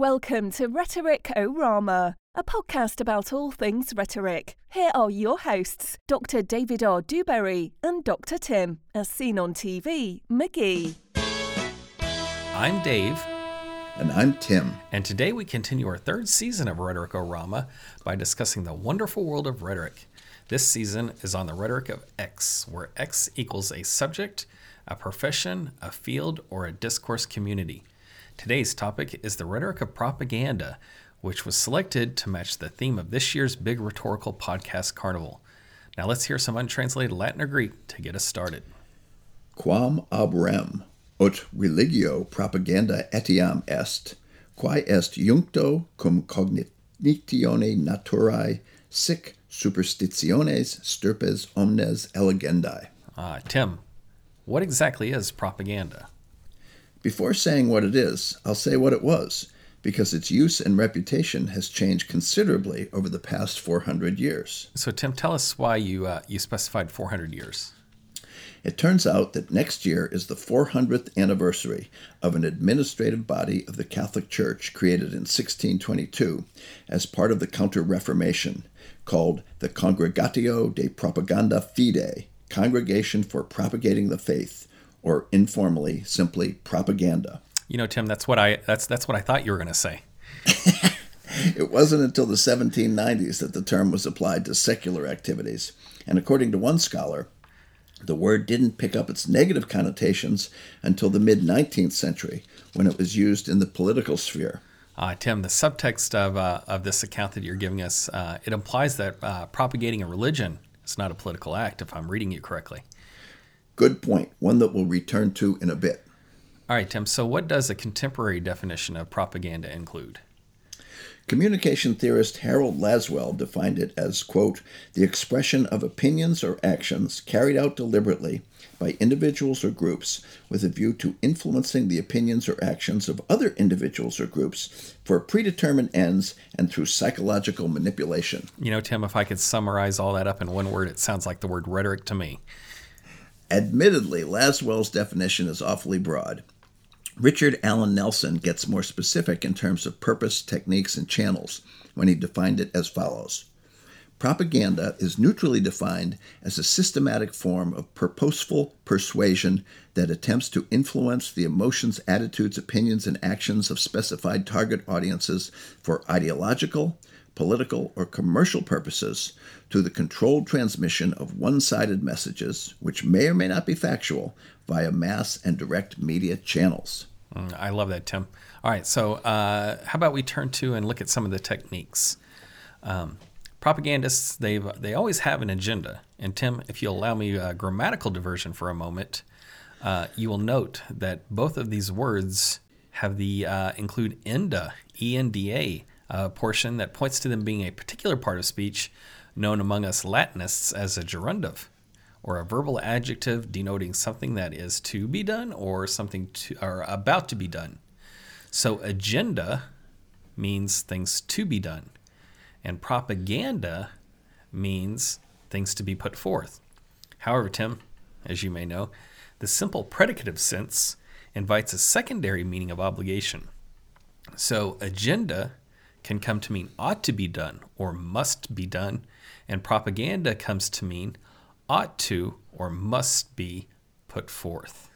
welcome to Rhetoric Orama, a podcast about all things rhetoric. Here are your hosts, Dr. David R. Dewberry and Dr. Tim, as seen on TV, McGee. I'm Dave. And I'm Tim. And today we continue our third season of Rhetoricorama by discussing the wonderful world of rhetoric. This season is on the rhetoric of X, where X equals a subject, a profession, a field, or a discourse community. Today's topic is the rhetoric of propaganda, which was selected to match the theme of this year's big rhetorical podcast carnival. Now let's hear some untranslated Latin or Greek to get us started. Quam ab rem, ut religio propaganda etiam est, quae est juncto cum cognitione naturae sic superstitiones stirpes omnes elegendae. Uh, Tim, what exactly is propaganda? Before saying what it is, I'll say what it was, because its use and reputation has changed considerably over the past 400 years. So, Tim, tell us why you, uh, you specified 400 years. It turns out that next year is the 400th anniversary of an administrative body of the Catholic Church created in 1622 as part of the Counter Reformation called the Congregatio de Propaganda Fide, Congregation for Propagating the Faith, or informally simply propaganda. You know, Tim, that's what I that's that's what I thought you were going to say. it wasn't until the 1790s that the term was applied to secular activities, and according to one scholar, the word didn't pick up its negative connotations until the mid 19th century when it was used in the political sphere. Uh, Tim, the subtext of, uh, of this account that you're giving us, uh, it implies that uh, propagating a religion is not a political act, if I'm reading you correctly. Good point, one that we'll return to in a bit. All right, Tim. So, what does a contemporary definition of propaganda include? Communication theorist Harold Lasswell defined it as, quote, the expression of opinions or actions carried out deliberately by individuals or groups with a view to influencing the opinions or actions of other individuals or groups for predetermined ends and through psychological manipulation. You know, Tim, if I could summarize all that up in one word, it sounds like the word rhetoric to me. Admittedly, Lasswell's definition is awfully broad. Richard Alan Nelson gets more specific in terms of purpose, techniques, and channels when he defined it as follows Propaganda is neutrally defined as a systematic form of purposeful persuasion that attempts to influence the emotions, attitudes, opinions, and actions of specified target audiences for ideological, political, or commercial purposes to the controlled transmission of one sided messages, which may or may not be factual, via mass and direct media channels. Mm, I love that, Tim. All right, so uh, how about we turn to and look at some of the techniques? Um, propagandists, they they always have an agenda. And Tim, if you'll allow me a grammatical diversion for a moment, uh, you will note that both of these words have the uh, include enda, e n d a, a portion that points to them being a particular part of speech known among us Latinists as a gerundive, or a verbal adjective denoting something that is to be done or something to, or about to be done. So agenda means things to be done, and propaganda means things to be put forth. However, Tim, as you may know, the simple predicative sense invites a secondary meaning of obligation. So agenda can come to mean ought to be done or must be done, and propaganda comes to mean ought to or must be put forth.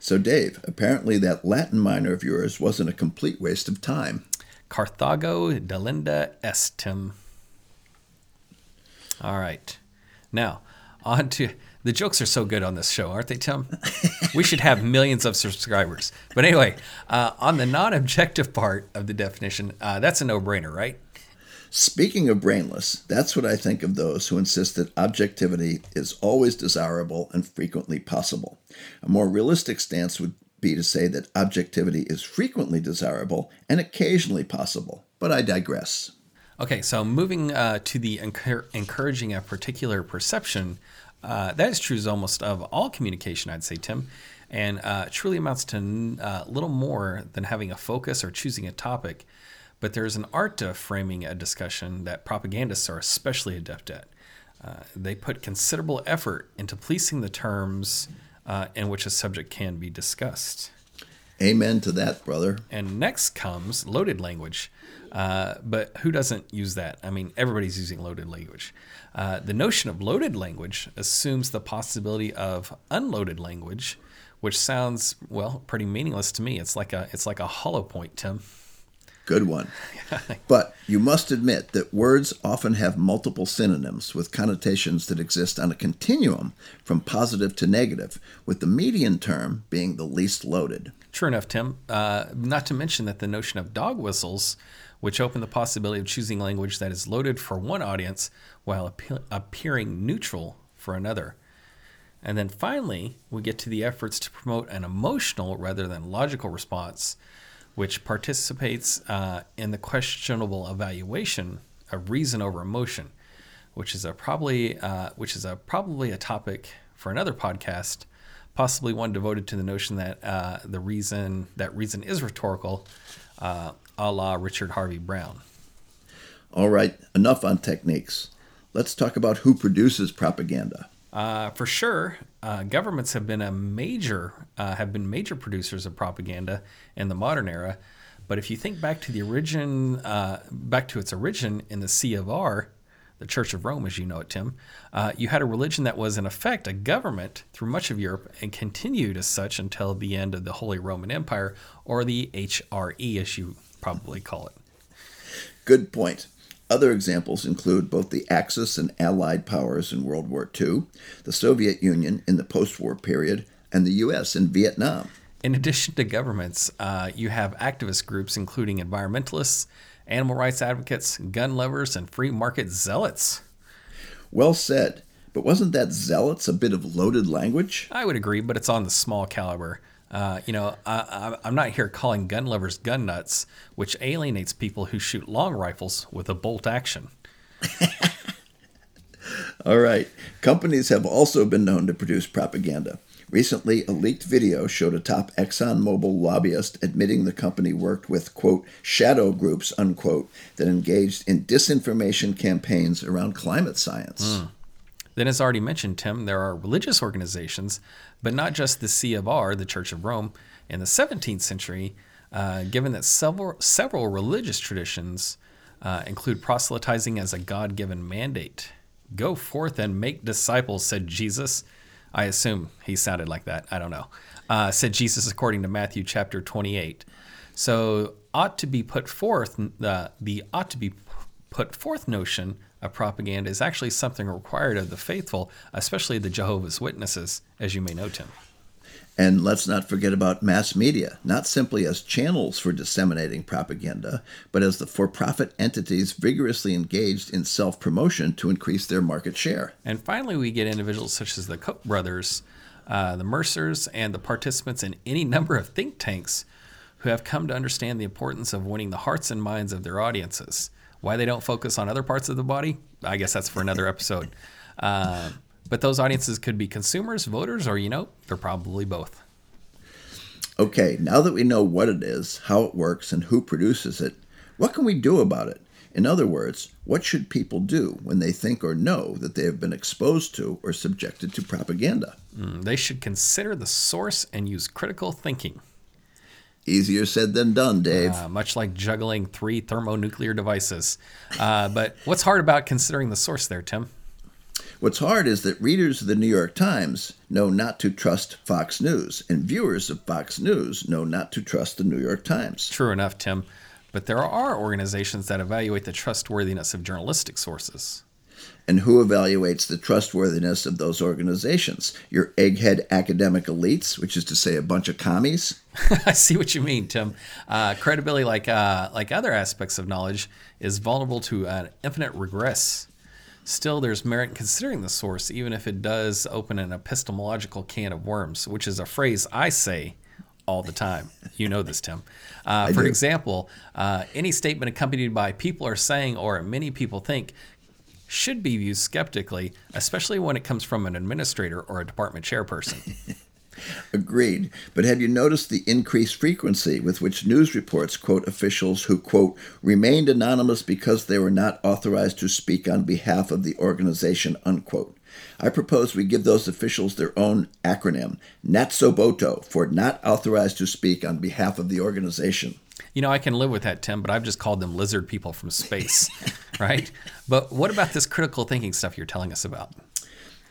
So, Dave, apparently that Latin minor of yours wasn't a complete waste of time. Carthago delenda estim. All right. Now, on to the jokes are so good on this show, aren't they, Tim? we should have millions of subscribers. But anyway, uh, on the non objective part of the definition, uh, that's a no brainer, right? Speaking of brainless, that's what I think of those who insist that objectivity is always desirable and frequently possible. A more realistic stance would be to say that objectivity is frequently desirable and occasionally possible, but I digress. Okay, so moving uh, to the encouraging a particular perception, uh, that is true almost of all communication, I'd say, Tim, and uh, truly amounts to uh, little more than having a focus or choosing a topic. But there's an art to framing a discussion that propagandists are especially adept at. Uh, they put considerable effort into policing the terms uh, in which a subject can be discussed. Amen to that, brother. And next comes loaded language. Uh, but who doesn't use that? I mean, everybody's using loaded language. Uh, the notion of loaded language assumes the possibility of unloaded language, which sounds well pretty meaningless to me. It's like a it's like a hollow point, Tim. Good one. but you must admit that words often have multiple synonyms with connotations that exist on a continuum from positive to negative, with the median term being the least loaded. True enough, Tim. Uh, not to mention that the notion of dog whistles, which open the possibility of choosing language that is loaded for one audience while appe- appearing neutral for another. And then finally, we get to the efforts to promote an emotional rather than logical response which participates uh, in the questionable evaluation of reason over emotion, which is a probably uh, which is a probably a topic for another podcast, possibly one devoted to the notion that uh, the reason that reason is rhetorical, uh, a la Richard Harvey Brown. All right, enough on techniques. Let's talk about who produces propaganda. Uh, for sure, uh, governments have been a major uh, have been major producers of propaganda in the modern era. But if you think back to the origin, uh, back to its origin in the See of R, the Church of Rome, as you know it, Tim, uh, you had a religion that was in effect a government through much of Europe and continued as such until the end of the Holy Roman Empire, or the HRE, as you probably call it. Good point. Other examples include both the Axis and Allied powers in World War II, the Soviet Union in the post war period, and the U.S. in Vietnam. In addition to governments, uh, you have activist groups including environmentalists, animal rights advocates, gun lovers, and free market zealots. Well said. But wasn't that zealots a bit of loaded language? I would agree, but it's on the small caliber. Uh, you know, I, am not here calling gun lovers gun nuts, which alienates people who shoot long rifles with a bolt action. All right. Companies have also been known to produce propaganda. Recently, a leaked video showed a top ExxonMobil lobbyist admitting the company worked with, quote, shadow groups, unquote, that engaged in disinformation campaigns around climate science. Mm. Then, as already mentioned, Tim, there are religious organizations, but not just the See of R, the Church of Rome. In the 17th century, uh, given that several, several religious traditions uh, include proselytizing as a God given mandate. Go forth and make disciples, said Jesus. I assume he sounded like that. I don't know. Uh, said Jesus according to Matthew chapter 28. So, ought to be put forth, uh, the ought to be put forth notion of propaganda is actually something required of the faithful, especially the Jehovah's Witnesses, as you may know, Tim. And let's not forget about mass media, not simply as channels for disseminating propaganda, but as the for profit entities vigorously engaged in self promotion to increase their market share. And finally, we get individuals such as the Koch brothers, uh, the Mercers, and the participants in any number of think tanks who have come to understand the importance of winning the hearts and minds of their audiences. Why they don't focus on other parts of the body, I guess that's for another episode. Uh, but those audiences could be consumers, voters, or, you know, they're probably both. Okay, now that we know what it is, how it works, and who produces it, what can we do about it? In other words, what should people do when they think or know that they have been exposed to or subjected to propaganda? Mm, they should consider the source and use critical thinking. Easier said than done, Dave. Uh, much like juggling three thermonuclear devices. Uh, but what's hard about considering the source there, Tim? What's hard is that readers of the New York Times know not to trust Fox News, and viewers of Fox News know not to trust the New York Times. True enough, Tim. But there are organizations that evaluate the trustworthiness of journalistic sources. And who evaluates the trustworthiness of those organizations? Your egghead academic elites, which is to say a bunch of commies? I see what you mean, Tim. Uh, credibility, like, uh, like other aspects of knowledge, is vulnerable to an infinite regress. Still, there's merit in considering the source, even if it does open an epistemological can of worms, which is a phrase I say all the time. You know this, Tim. Uh, for do. example, uh, any statement accompanied by people are saying or many people think should be viewed skeptically, especially when it comes from an administrator or a department chairperson. Agreed. But have you noticed the increased frequency with which news reports quote officials who, quote, remained anonymous because they were not authorized to speak on behalf of the organization, unquote? I propose we give those officials their own acronym, NATSOBOTO, for Not Authorized to Speak on Behalf of the Organization. You know, I can live with that, Tim, but I've just called them lizard people from space, right? But what about this critical thinking stuff you're telling us about?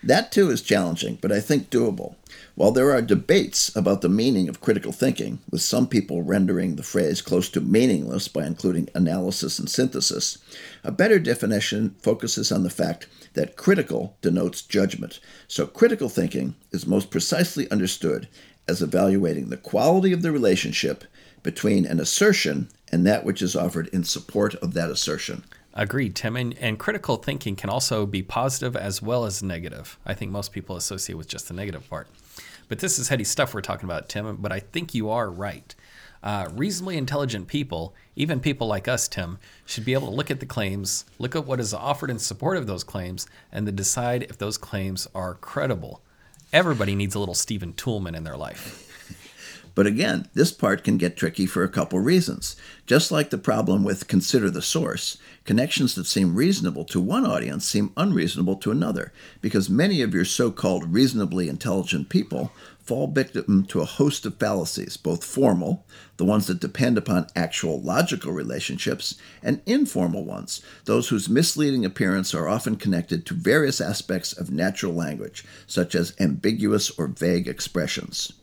That too is challenging, but I think doable. While there are debates about the meaning of critical thinking, with some people rendering the phrase close to meaningless by including analysis and synthesis, a better definition focuses on the fact that critical denotes judgment. So critical thinking is most precisely understood as evaluating the quality of the relationship between an assertion and that which is offered in support of that assertion. Agreed, Tim. And, and, critical thinking can also be positive as well as negative. I think most people associate with just the negative part. But this is heady stuff we're talking about, Tim. But I think you are right. Uh, reasonably intelligent people, even people like us, Tim, should be able to look at the claims, look at what is offered in support of those claims, and then decide if those claims are credible. Everybody needs a little Stephen Toulmin in their life. But again, this part can get tricky for a couple reasons. Just like the problem with consider the source, connections that seem reasonable to one audience seem unreasonable to another, because many of your so called reasonably intelligent people fall victim to a host of fallacies, both formal, the ones that depend upon actual logical relationships, and informal ones, those whose misleading appearance are often connected to various aspects of natural language, such as ambiguous or vague expressions.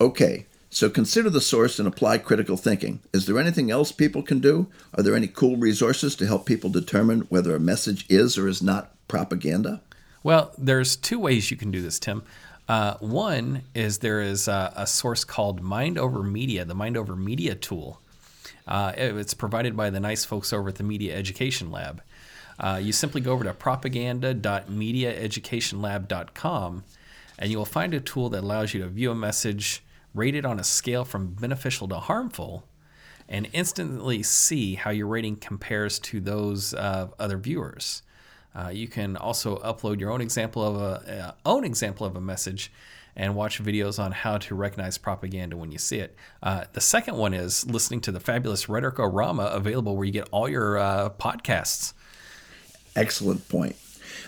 Okay, so consider the source and apply critical thinking. Is there anything else people can do? Are there any cool resources to help people determine whether a message is or is not propaganda? Well, there's two ways you can do this, Tim. Uh, one is there is a, a, source called Mind Over Media, the Mind Over Media tool. Uh, it's provided by the nice folks over at the Media Education Lab. Uh, you simply go over to propaganda.mediaeducationlab.com and you will find a tool that allows you to view a message rated on a scale from beneficial to harmful, and instantly see how your rating compares to those of other viewers. Uh, you can also upload your own example of a uh, own example of a message and watch videos on how to recognize propaganda when you see it. Uh, the second one is listening to the fabulous Rhetoricorama, available where you get all your uh, podcasts. Excellent point.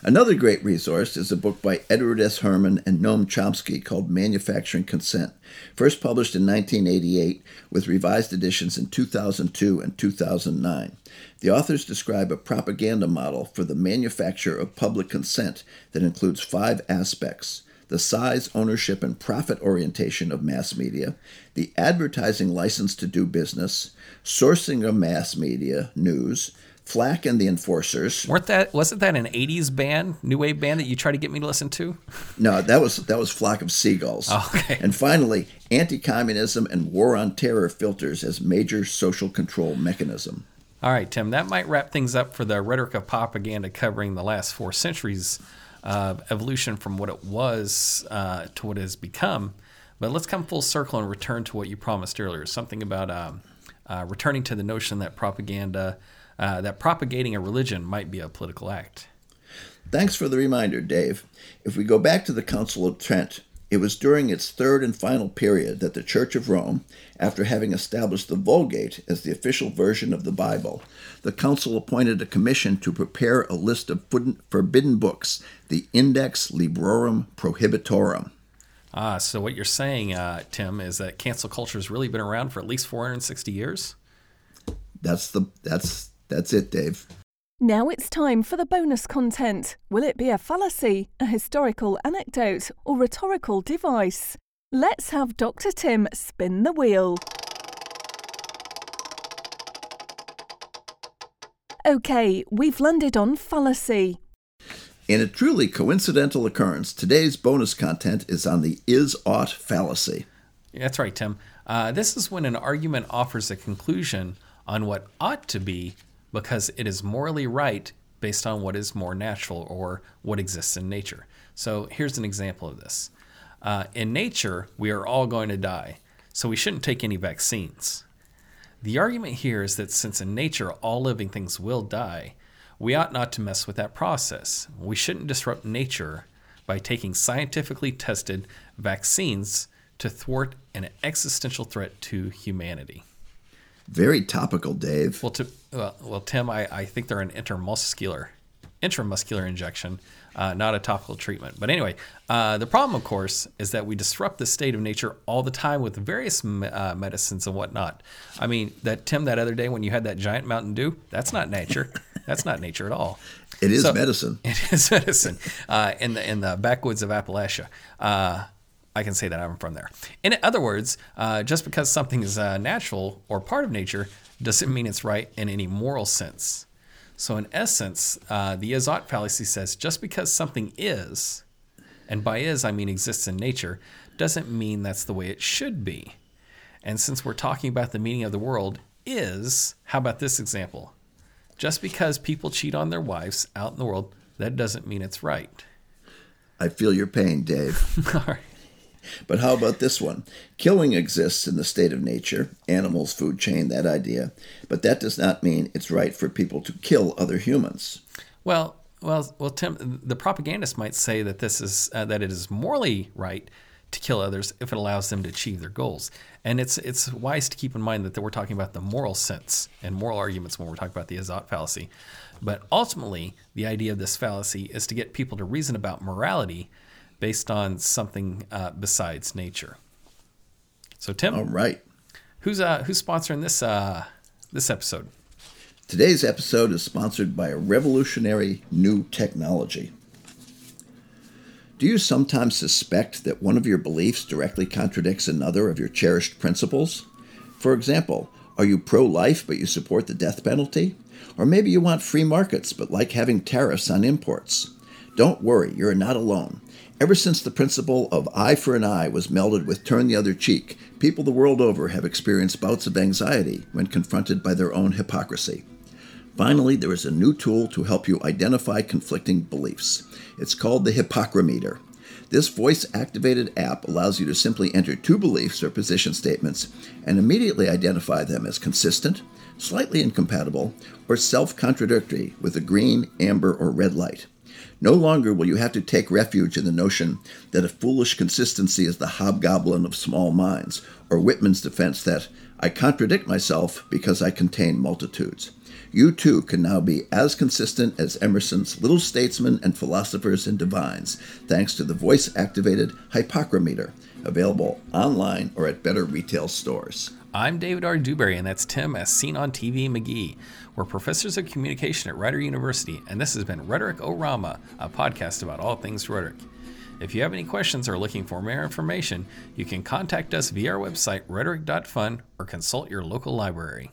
Another great resource is a book by Edward S. Herman and Noam Chomsky called Manufacturing Consent, first published in 1988 with revised editions in 2002 and 2009. The authors describe a propaganda model for the manufacture of public consent that includes five aspects the size, ownership, and profit orientation of mass media, the advertising license to do business, sourcing of mass media news, Flak and the Enforcers. Weren't that wasn't that an '80s band, new wave band that you tried to get me to listen to? No, that was that was Flock of Seagulls. Oh, okay. And finally, anti-communism and war on terror filters as major social control mechanism. All right, Tim, that might wrap things up for the rhetoric of propaganda covering the last four centuries of evolution from what it was uh, to what it has become. But let's come full circle and return to what you promised earlier something about um, uh, returning to the notion that propaganda uh, that propagating a religion might be a political act. Thanks for the reminder, Dave. If we go back to the Council of Trent, it was during its third and final period that the Church of Rome, after having established the Vulgate as the official version of the Bible, the Council appointed a commission to prepare a list of forbidden books, the Index Librorum Prohibitorum. Ah, so what you're saying, uh, Tim, is that cancel culture has really been around for at least 460 years? That's the that's that's it, Dave. Now it's time for the bonus content. Will it be a fallacy, a historical anecdote, or rhetorical device? Let's have Dr. Tim spin the wheel. Okay, we've landed on fallacy. In a truly coincidental occurrence, today's bonus content is on the is ought fallacy. That's right, Tim. Uh, this is when an argument offers a conclusion on what ought to be because it is morally right based on what is more natural or what exists in nature. So here's an example of this. Uh, in nature, we are all going to die, so we shouldn't take any vaccines. The argument here is that since in nature all living things will die, we ought not to mess with that process. We shouldn't disrupt nature by taking scientifically tested vaccines to thwart an existential threat to humanity. Very topical, Dave. Well, to, well, well Tim, I, I think they're an intermuscular. intramuscular injection, uh, not a topical treatment. But anyway, uh, the problem, of course, is that we disrupt the state of nature all the time with various uh, medicines and whatnot. I mean, that Tim, that other day when you had that giant Mountain Dew, that's not nature. that's not nature at all. It is So- medicine. It is medicine uh, in the in the backwoods of Appalachia. I can say that I'm from there. In other words, uh, just because something is uh, natural or part of nature doesn't mean it's right in any moral sense. So, in essence, uh, the is ought fallacy says just because something is, and by is I mean exists in nature, doesn't mean that's the way it should be. And since we're talking about the meaning of the world, is, how about this example? Just because people cheat on their wives out in the world, that doesn't mean it's right. I feel your pain, Dave. All right. But how about this one? Killing exists in the state of nature, animals, food chain, that idea. But that does not mean it's right for people to kill other humans. Well, well, well, Tim, the propagandist might say that this is uh, that it is morally right to kill others if it allows them to achieve their goals. And it's it's wise to keep in mind that we're talking about the moral sense and moral arguments when we're talking about the is ought fallacy. But ultimately, the idea of this fallacy is to get people to reason about morality based on something uh, besides nature. So, Tim, All right. who's uh, who's sponsoring this uh, this episode? Today's episode is sponsored by a revolutionary new technology. Do you sometimes suspect that one of your beliefs directly contradicts another of your cherished principles? For example, are you pro life but you support the death penalty? Or maybe you want free markets but like having tariffs on imports? Don't worry, you're not alone. Ever since the principle of eye for an eye was melded with turn the other cheek, people the world over have experienced bouts of anxiety when confronted by their own hypocrisy. Finally, there is a new tool to help you identify conflicting beliefs. It's called the Hippocrameter. This voice activated app allows you to simply enter two beliefs or position statements and immediately identify them as consistent, slightly incompatible, or self contradictory with a green, amber, or red light. No longer will you have to take refuge in the notion that a foolish consistency is the hobgoblin of small minds, or Whitman's defense that I contradict myself because I contain multitudes. You too can now be as consistent as Emerson's little statesmen and philosophers and divines, thanks to the voice activated Hypocrometer, available online or at better retail stores. I'm David R. Dewberry, and that's Tim, as seen on TV McGee. We're professors of communication at Rider University, and this has been Rhetoricorama, a podcast about all things rhetoric. If you have any questions or looking for more information, you can contact us via our website, rhetoric.fun, or consult your local library.